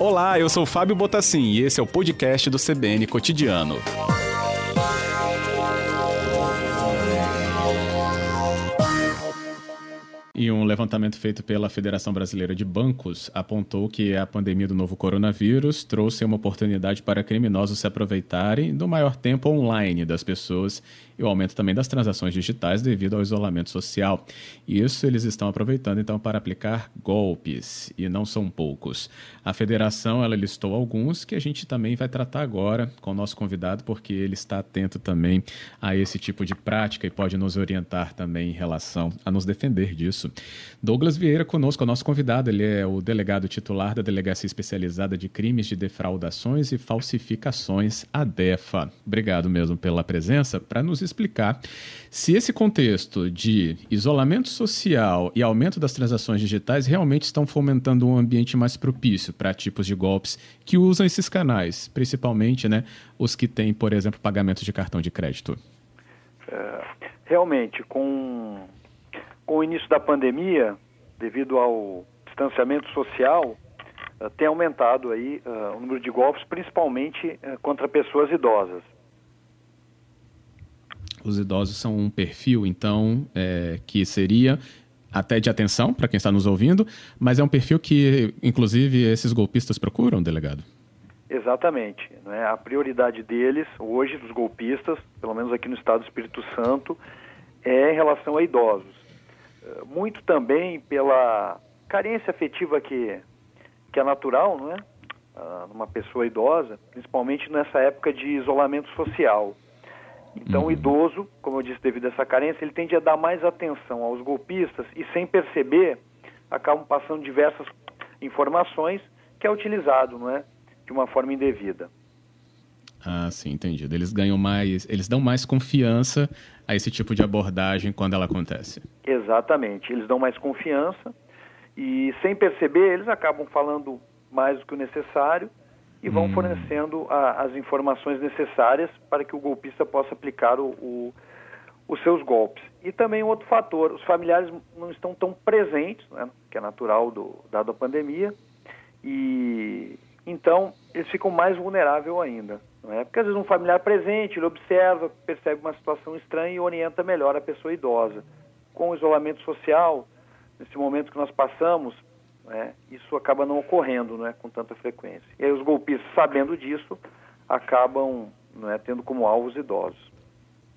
Olá, eu sou Fábio Botassin e esse é o podcast do CBN Cotidiano. E um levantamento feito pela Federação Brasileira de Bancos apontou que a pandemia do novo coronavírus trouxe uma oportunidade para criminosos se aproveitarem do maior tempo online das pessoas e o aumento também das transações digitais devido ao isolamento social. E isso eles estão aproveitando então para aplicar golpes, e não são poucos. A federação ela listou alguns que a gente também vai tratar agora com o nosso convidado, porque ele está atento também a esse tipo de prática e pode nos orientar também em relação a nos defender disso. Douglas Vieira conosco, o nosso convidado, ele é o delegado titular da Delegacia Especializada de Crimes de Defraudações e Falsificações, a DEFA. Obrigado mesmo pela presença para nos explicar se esse contexto de isolamento social e aumento das transações digitais realmente estão fomentando um ambiente mais propício para tipos de golpes que usam esses canais, principalmente né, os que têm, por exemplo, pagamento de cartão de crédito. É, realmente, com, com o início da pandemia, devido ao distanciamento social, uh, tem aumentado aí uh, o número de golpes, principalmente uh, contra pessoas idosas. Os idosos são um perfil, então, é, que seria até de atenção para quem está nos ouvindo, mas é um perfil que, inclusive, esses golpistas procuram, delegado? Exatamente. Né? A prioridade deles, hoje, dos golpistas, pelo menos aqui no estado do Espírito Santo, é em relação a idosos. Eh, muito também pela carência afetiva que, que é natural, não é? Ah, numa pessoa idosa, principalmente nessa época de isolamento social. Então, uhum. o idoso, como eu disse, devido a essa carência, ele tende a dar mais atenção aos golpistas e, sem perceber, acabam passando diversas informações que é utilizado, não é, de uma forma indevida. Ah, sim, entendido. Eles ganham mais, eles dão mais confiança a esse tipo de abordagem quando ela acontece. Exatamente. Eles dão mais confiança e, sem perceber, eles acabam falando mais do que o necessário e vão hum. fornecendo a, as informações necessárias para que o golpista possa aplicar o, o, os seus golpes. E também outro fator, os familiares não estão tão presentes, né, que é natural do, dado a pandemia, e então eles ficam mais vulneráveis ainda. Não é? Porque às vezes um familiar presente, ele observa, percebe uma situação estranha e orienta melhor a pessoa idosa. Com o isolamento social, nesse momento que nós passamos, né, isso acaba não ocorrendo né, com tanta frequência. E aí os golpistas, sabendo disso, acabam né, tendo como alvos idosos.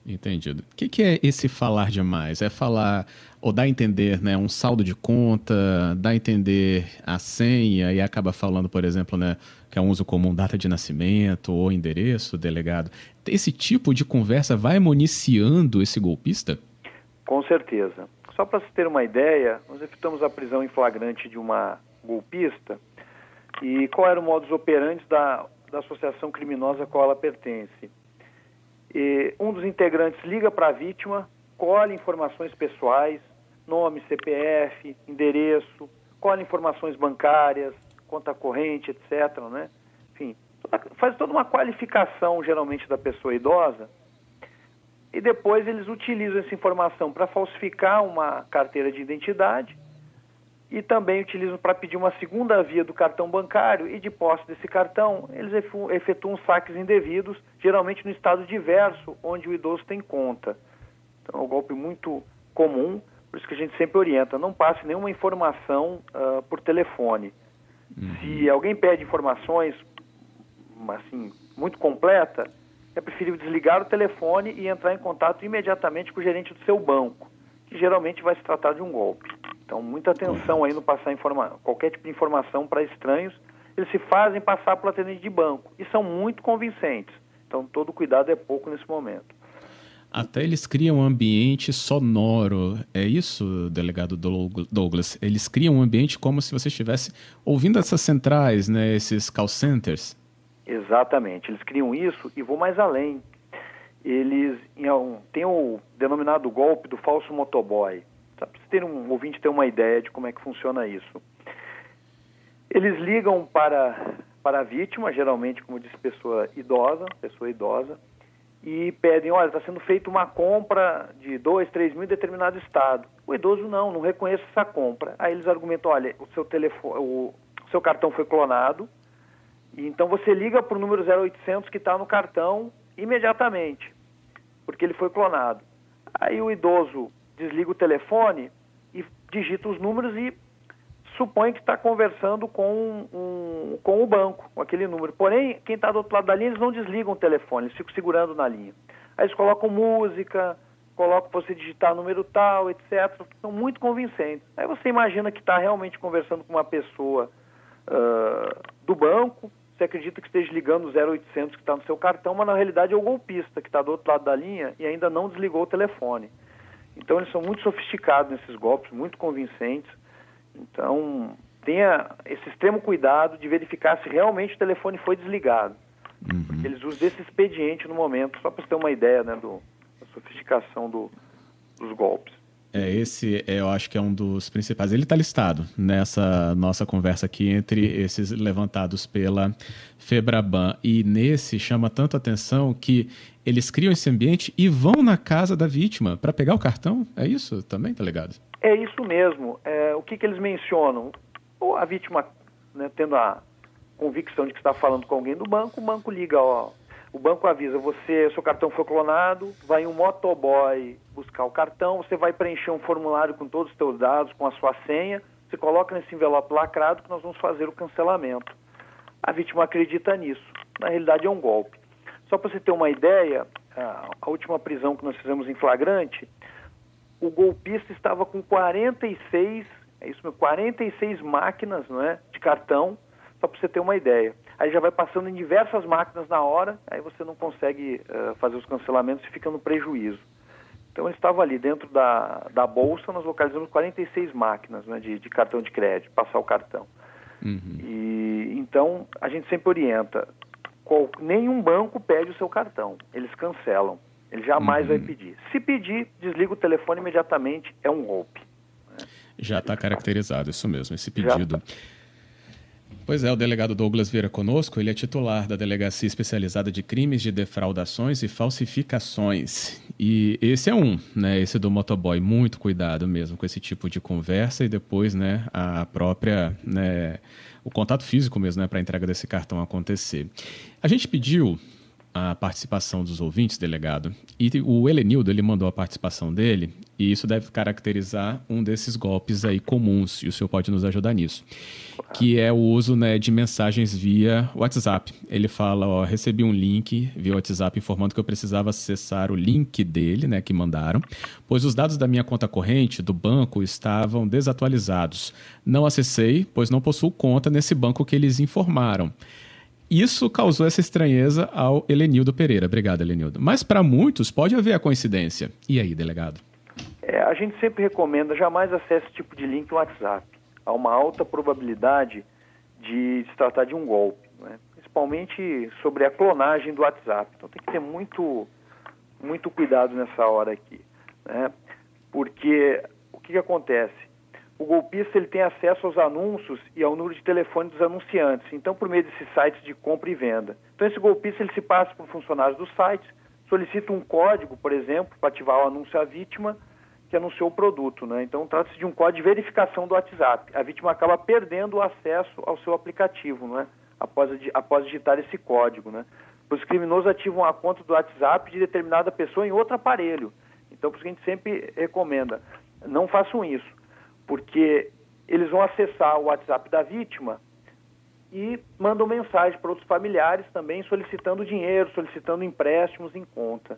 Entendido. O que, que, é esse falar demais? É falar ou dar a entender né, um saldo de conta, dar a entender a senha e acaba falando, por exemplo, né, que é um uso comum data de nascimento ou endereço, delegado. Esse tipo de conversa vai municiando esse golpista? Com certeza. Só para se ter uma ideia, nós efetuamos a prisão em flagrante de uma golpista e qual era o modus operandi da, da associação criminosa a qual ela pertence. E um dos integrantes liga para a vítima, colhe informações pessoais, nome, CPF, endereço, colhe informações bancárias, conta corrente, etc. Né? Enfim, faz toda uma qualificação, geralmente, da pessoa idosa e depois eles utilizam essa informação para falsificar uma carteira de identidade e também utilizam para pedir uma segunda via do cartão bancário e de posse desse cartão eles efetuam saques indevidos, geralmente no estado diverso onde o idoso tem conta. Então é um golpe muito comum, por isso que a gente sempre orienta, não passe nenhuma informação uh, por telefone. Uhum. Se alguém pede informações assim muito completa, é preferível desligar o telefone e entrar em contato imediatamente com o gerente do seu banco, que geralmente vai se tratar de um golpe. Então, muita atenção aí no passar qualquer tipo de informação para estranhos. Eles se fazem passar por atendente de banco e são muito convincentes. Então, todo cuidado é pouco nesse momento. Até eles criam um ambiente sonoro. É isso, delegado Douglas? Eles criam um ambiente como se você estivesse ouvindo essas centrais, né, esses call centers. Exatamente, eles criam isso e vou mais além. Eles têm o denominado golpe do falso motoboy. Para ter um ouvinte ter uma ideia de como é que funciona isso. Eles ligam para, para a vítima, geralmente, como disse, pessoa idosa, pessoa idosa, e pedem, olha, está sendo feita uma compra de 2, 3 mil em determinado estado. O idoso não, não reconhece essa compra. Aí eles argumentam, olha, o seu telefone, o seu cartão foi clonado, então você liga para o número 0800 que está no cartão imediatamente, porque ele foi clonado. Aí o idoso desliga o telefone e digita os números e supõe que está conversando com, um, com o banco, com aquele número. Porém, quem está do outro lado da linha, eles não desligam o telefone, eles ficam segurando na linha. Aí eles colocam música, colocam você digitar número tal, etc. São muito convincentes. Aí você imagina que está realmente conversando com uma pessoa uh, do banco, você acredita que esteja ligando o 0800 que está no seu cartão, mas na realidade é o golpista que está do outro lado da linha e ainda não desligou o telefone. Então eles são muito sofisticados nesses golpes, muito convincentes. Então tenha esse extremo cuidado de verificar se realmente o telefone foi desligado. Uhum. Eles usam desse expediente no momento, só para você ter uma ideia né, do, da sofisticação do, dos golpes. É, esse eu acho que é um dos principais. Ele está listado nessa nossa conversa aqui entre esses levantados pela Febraban. E nesse chama tanto atenção que eles criam esse ambiente e vão na casa da vítima para pegar o cartão. É isso também, tá ligado? É isso mesmo. É, o que, que eles mencionam? Ou a vítima, né, tendo a convicção de que está falando com alguém do banco, o banco liga, ó, o banco avisa você, seu cartão foi clonado, vai um motoboy buscar o cartão, você vai preencher um formulário com todos os seus dados, com a sua senha, você coloca nesse envelope lacrado que nós vamos fazer o cancelamento. A vítima acredita nisso. Na realidade é um golpe. Só para você ter uma ideia, a última prisão que nós fizemos em flagrante, o golpista estava com 46, é isso mesmo, 46 máquinas não é, de cartão, só para você ter uma ideia aí já vai passando em diversas máquinas na hora, aí você não consegue uh, fazer os cancelamentos e fica no prejuízo. Então ele estava ali dentro da, da bolsa, nós localizamos 46 máquinas né, de, de cartão de crédito, passar o cartão. Uhum. E então a gente sempre orienta, qual, nenhum banco pede o seu cartão, eles cancelam. Ele jamais uhum. vai pedir. Se pedir, desliga o telefone imediatamente, é um golpe. Né? Já está caracterizado, isso mesmo, esse pedido. Pois é, o delegado Douglas Vieira conosco, ele é titular da Delegacia Especializada de Crimes de Defraudações e Falsificações. E esse é um, né, esse do motoboy, muito cuidado mesmo com esse tipo de conversa e depois, né, a própria, né, o contato físico mesmo, né, para a entrega desse cartão acontecer. A gente pediu a participação dos ouvintes, delegado. E o Helenildo, ele mandou a participação dele, e isso deve caracterizar um desses golpes aí comuns, e o senhor pode nos ajudar nisso, que é o uso né, de mensagens via WhatsApp. Ele fala, ó, recebi um link via WhatsApp informando que eu precisava acessar o link dele, né, que mandaram, pois os dados da minha conta corrente do banco estavam desatualizados. Não acessei, pois não possuo conta nesse banco que eles informaram. Isso causou essa estranheza ao Helenildo Pereira. Obrigado, Helenildo. Mas para muitos pode haver a coincidência. E aí, delegado? É, a gente sempre recomenda jamais acesse esse tipo de link no WhatsApp. Há uma alta probabilidade de se tratar de um golpe, né? principalmente sobre a clonagem do WhatsApp. Então tem que ter muito, muito cuidado nessa hora aqui. Né? Porque o que, que acontece? O golpista ele tem acesso aos anúncios e ao número de telefone dos anunciantes, então por meio desses sites de compra e venda. Então esse golpista ele se passa por funcionários dos sites, solicita um código, por exemplo, para ativar o anúncio à vítima que anunciou o produto, né? Então trata-se de um código de verificação do WhatsApp. A vítima acaba perdendo o acesso ao seu aplicativo, né? Após, após digitar esse código, né? Os criminosos ativam a conta do WhatsApp de determinada pessoa em outro aparelho. Então, por isso que a gente sempre recomenda, não façam isso porque eles vão acessar o WhatsApp da vítima e mandam mensagem para outros familiares também solicitando dinheiro, solicitando empréstimos em conta.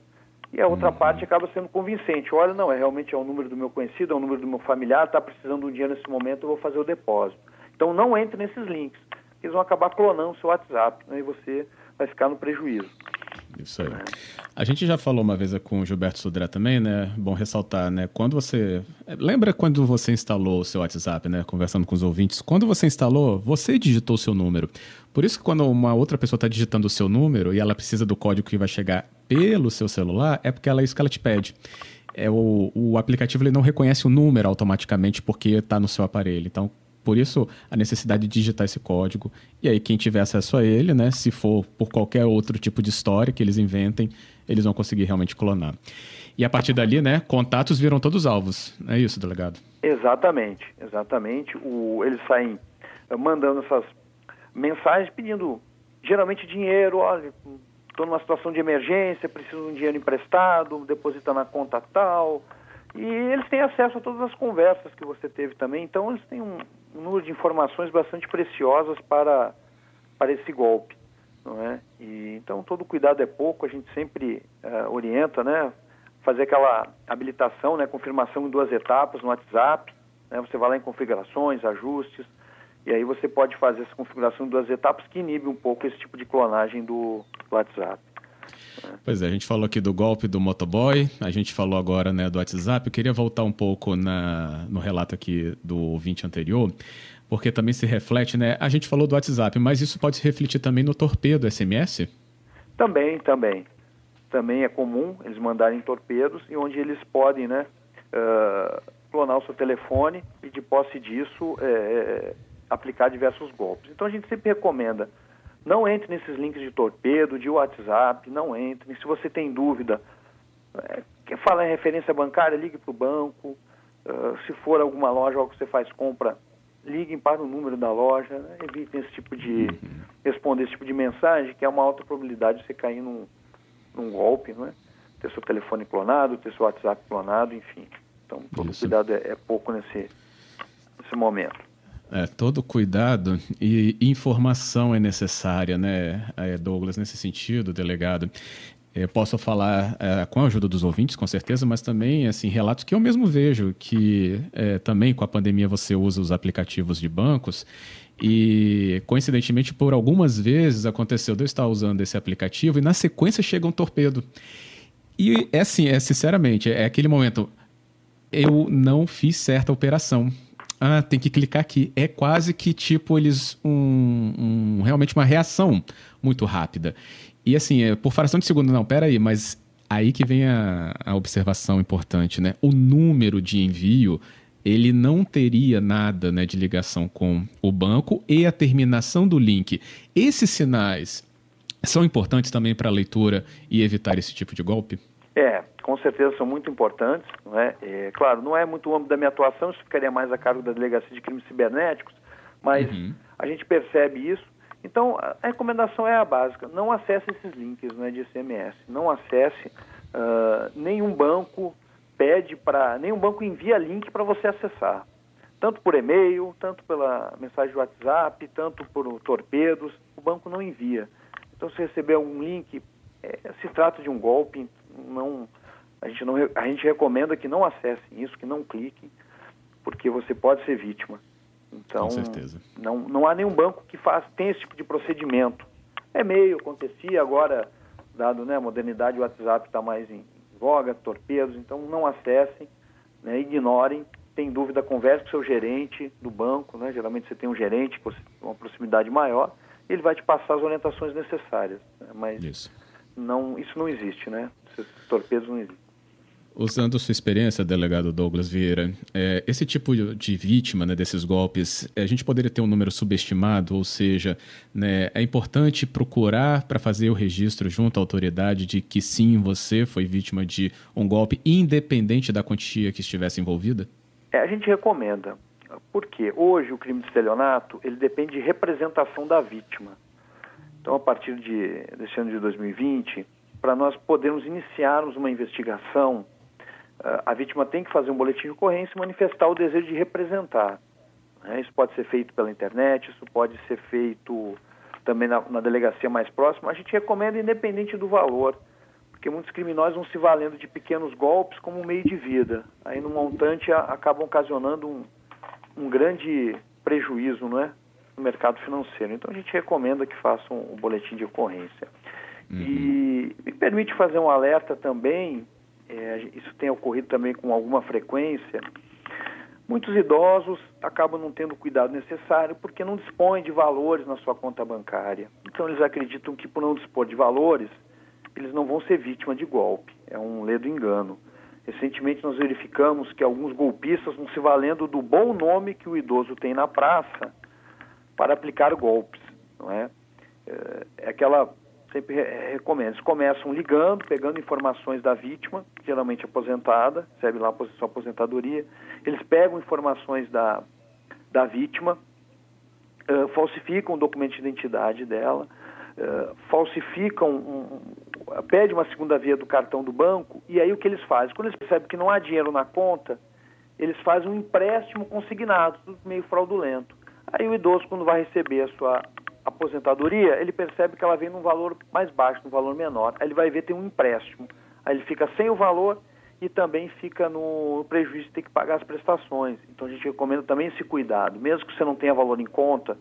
E a outra uhum. parte acaba sendo convincente. Olha, não, é realmente é o número do meu conhecido, é o número do meu familiar, está precisando de um dinheiro nesse momento, eu vou fazer o depósito. Então não entre nesses links. Eles vão acabar clonando o seu WhatsApp né, e você vai ficar no prejuízo. Isso aí. A gente já falou uma vez com o Gilberto Sudré também, né? Bom ressaltar, né? Quando você. Lembra quando você instalou o seu WhatsApp, né? Conversando com os ouvintes. Quando você instalou, você digitou o seu número. Por isso que quando uma outra pessoa está digitando o seu número e ela precisa do código que vai chegar pelo seu celular, é porque ela, é isso que ela te pede. É o, o aplicativo ele não reconhece o número automaticamente porque está no seu aparelho. Então, por isso, a necessidade de digitar esse código. E aí, quem tiver acesso a ele, né, se for por qualquer outro tipo de história que eles inventem, eles vão conseguir realmente clonar. E a partir dali, né, contatos viram todos alvos. É isso, delegado? Exatamente, exatamente. O, eles saem eh, mandando essas mensagens pedindo geralmente dinheiro, olha, estou numa situação de emergência, preciso de um dinheiro emprestado, deposita na conta tal. E eles têm acesso a todas as conversas que você teve também, então eles têm um, um número de informações bastante preciosas para, para esse golpe. Não é? e, então todo cuidado é pouco, a gente sempre uh, orienta, né? Fazer aquela habilitação, né? confirmação em duas etapas no WhatsApp. Né? Você vai lá em configurações, ajustes, e aí você pode fazer essa configuração em duas etapas que inibe um pouco esse tipo de clonagem do, do WhatsApp. Pois é, a gente falou aqui do golpe do motoboy, a gente falou agora né, do WhatsApp. Eu queria voltar um pouco na, no relato aqui do ouvinte anterior, porque também se reflete, né? A gente falou do WhatsApp, mas isso pode se refletir também no torpedo SMS? Também, também. Também é comum eles mandarem torpedos e onde eles podem, né, uh, clonar o seu telefone e de posse disso é, é, aplicar diversos golpes. Então a gente sempre recomenda não entre nesses links de torpedo, de WhatsApp, não entre. Se você tem dúvida, é, quer falar em referência bancária, ligue para o banco. Uh, se for alguma loja ou que você faz compra, liguem para o número da loja. Né? Evitem esse tipo de responder esse tipo de mensagem, que é uma alta probabilidade de você cair num, num golpe, não é? Ter seu telefone clonado, ter seu WhatsApp clonado, enfim. Então, todo Isso. cuidado é, é pouco nesse, nesse momento. É, todo cuidado e informação é necessária, né, é, Douglas, nesse sentido, delegado. Eu posso falar é, com a ajuda dos ouvintes, com certeza, mas também assim relatos que eu mesmo vejo que é, também com a pandemia você usa os aplicativos de bancos e coincidentemente por algumas vezes aconteceu de eu estar usando esse aplicativo e na sequência chega um torpedo. E é assim, é sinceramente, é aquele momento eu não fiz certa operação ah, tem que clicar aqui. É quase que tipo eles um, um realmente uma reação muito rápida. E assim, é, por fração de segundo, não, pera aí, mas aí que vem a, a observação importante, né? O número de envio ele não teria nada né, de ligação com o banco e a terminação do link. Esses sinais são importantes também para a leitura e evitar esse tipo de golpe? É, com certeza são muito importantes. Não é? claro, não é muito o âmbito da minha atuação, isso ficaria mais a cargo da Delegacia de Crimes Cibernéticos, mas uhum. a gente percebe isso. Então, a recomendação é a básica: não acesse esses links né, de SMS, não acesse. Uh, nenhum banco pede para. Nenhum banco envia link para você acessar. Tanto por e-mail, tanto pela mensagem de WhatsApp, tanto por torpedos, o banco não envia. Então, se receber algum link, é, se trata de um golpe, não, a, gente não, a gente recomenda que não acessem isso, que não cliquem, porque você pode ser vítima. Então, Com certeza. Não, não há nenhum banco que faz, tem esse tipo de procedimento. É meio, acontecia, agora, dado né, a modernidade, o WhatsApp está mais em voga, torpedos, então não acessem, né, ignorem. Tem dúvida, converse com o seu gerente do banco, né? geralmente você tem um gerente com uma proximidade maior, ele vai te passar as orientações necessárias. Né? Mas isso. Não, isso não existe, né? Esses torpedos não existem. Usando sua experiência, delegado Douglas Vieira, é, esse tipo de vítima né, desses golpes, a gente poderia ter um número subestimado, ou seja, né, é importante procurar para fazer o registro junto à autoridade de que sim, você foi vítima de um golpe, independente da quantia que estivesse envolvida? É, a gente recomenda, porque hoje o crime de estelionato ele depende de representação da vítima. Então, a partir de, desse ano de 2020, para nós podermos iniciarmos uma investigação, uh, a vítima tem que fazer um boletim de ocorrência e manifestar o desejo de representar. Né? Isso pode ser feito pela internet, isso pode ser feito também na, na delegacia mais próxima. A gente recomenda independente do valor, porque muitos criminosos vão se valendo de pequenos golpes como meio de vida. Aí no montante acabam ocasionando um, um grande prejuízo, não é? No mercado financeiro. Então a gente recomenda que façam um boletim de ocorrência. Uhum. E me permite fazer um alerta também, é, isso tem ocorrido também com alguma frequência. Muitos idosos acabam não tendo o cuidado necessário porque não dispõem de valores na sua conta bancária. Então eles acreditam que por não dispor de valores, eles não vão ser vítima de golpe. É um ledo engano. Recentemente nós verificamos que alguns golpistas estão se valendo do bom nome que o idoso tem na praça para aplicar golpes, não é? É, é aquela sempre recomendo. Eles começam ligando, pegando informações da vítima, geralmente aposentada, recebe lá a sua aposentadoria. Eles pegam informações da, da vítima, uh, falsificam o documento de identidade dela, uh, falsificam, um, pede uma segunda via do cartão do banco e aí o que eles fazem? Quando eles percebem que não há dinheiro na conta, eles fazem um empréstimo consignado, tudo meio fraudulento. Aí o idoso, quando vai receber a sua aposentadoria, ele percebe que ela vem num valor mais baixo, num valor menor. Aí ele vai ver tem um empréstimo. Aí ele fica sem o valor e também fica no prejuízo de ter que pagar as prestações. Então a gente recomenda também esse cuidado. Mesmo que você não tenha valor em conta,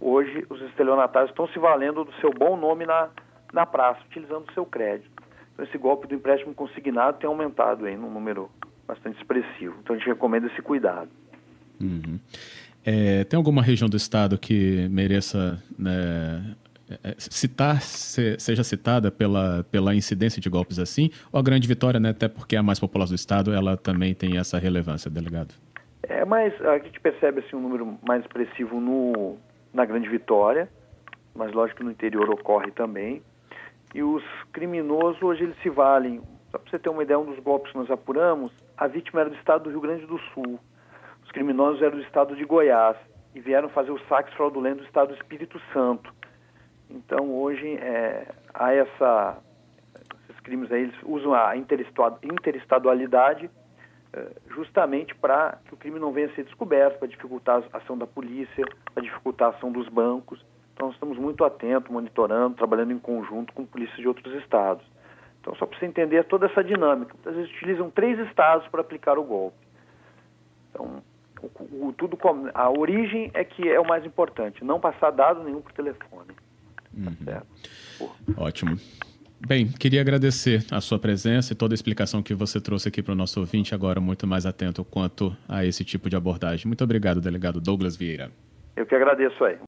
hoje os estelionatários estão se valendo do seu bom nome na, na praça, utilizando o seu crédito. Então esse golpe do empréstimo consignado tem aumentado aí num número bastante expressivo. Então a gente recomenda esse cuidado. Uhum. É, tem alguma região do estado que mereça né, é, citar, seja citada pela, pela incidência de golpes assim? Ou a Grande Vitória, né, até porque é a mais populosa do estado, ela também tem essa relevância, delegado? É, mas a gente percebe assim, um número mais expressivo no, na Grande Vitória, mas lógico que no interior ocorre também. E os criminosos hoje eles se valem. Só para você ter uma ideia, um dos golpes que nós apuramos, a vítima era do estado do Rio Grande do Sul criminosos eram do estado de Goiás e vieram fazer os saques fraudulentos do estado do Espírito Santo. Então, hoje, é, há essa, esses crimes aí, eles usam a interestadualidade é, justamente para que o crime não venha a ser descoberto, para dificultar a ação da polícia, para dificultar a ação dos bancos. Então, nós estamos muito atentos, monitorando, trabalhando em conjunto com polícias de outros estados. Então, só para você entender toda essa dinâmica. Muitas vezes utilizam três estados para aplicar o golpe. Então, o, tudo a origem é que é o mais importante, não passar dado nenhum por telefone. Tá uhum. Ótimo. Bem, queria agradecer a sua presença e toda a explicação que você trouxe aqui para o nosso ouvinte, agora muito mais atento quanto a esse tipo de abordagem. Muito obrigado, delegado Douglas Vieira. Eu que agradeço aí.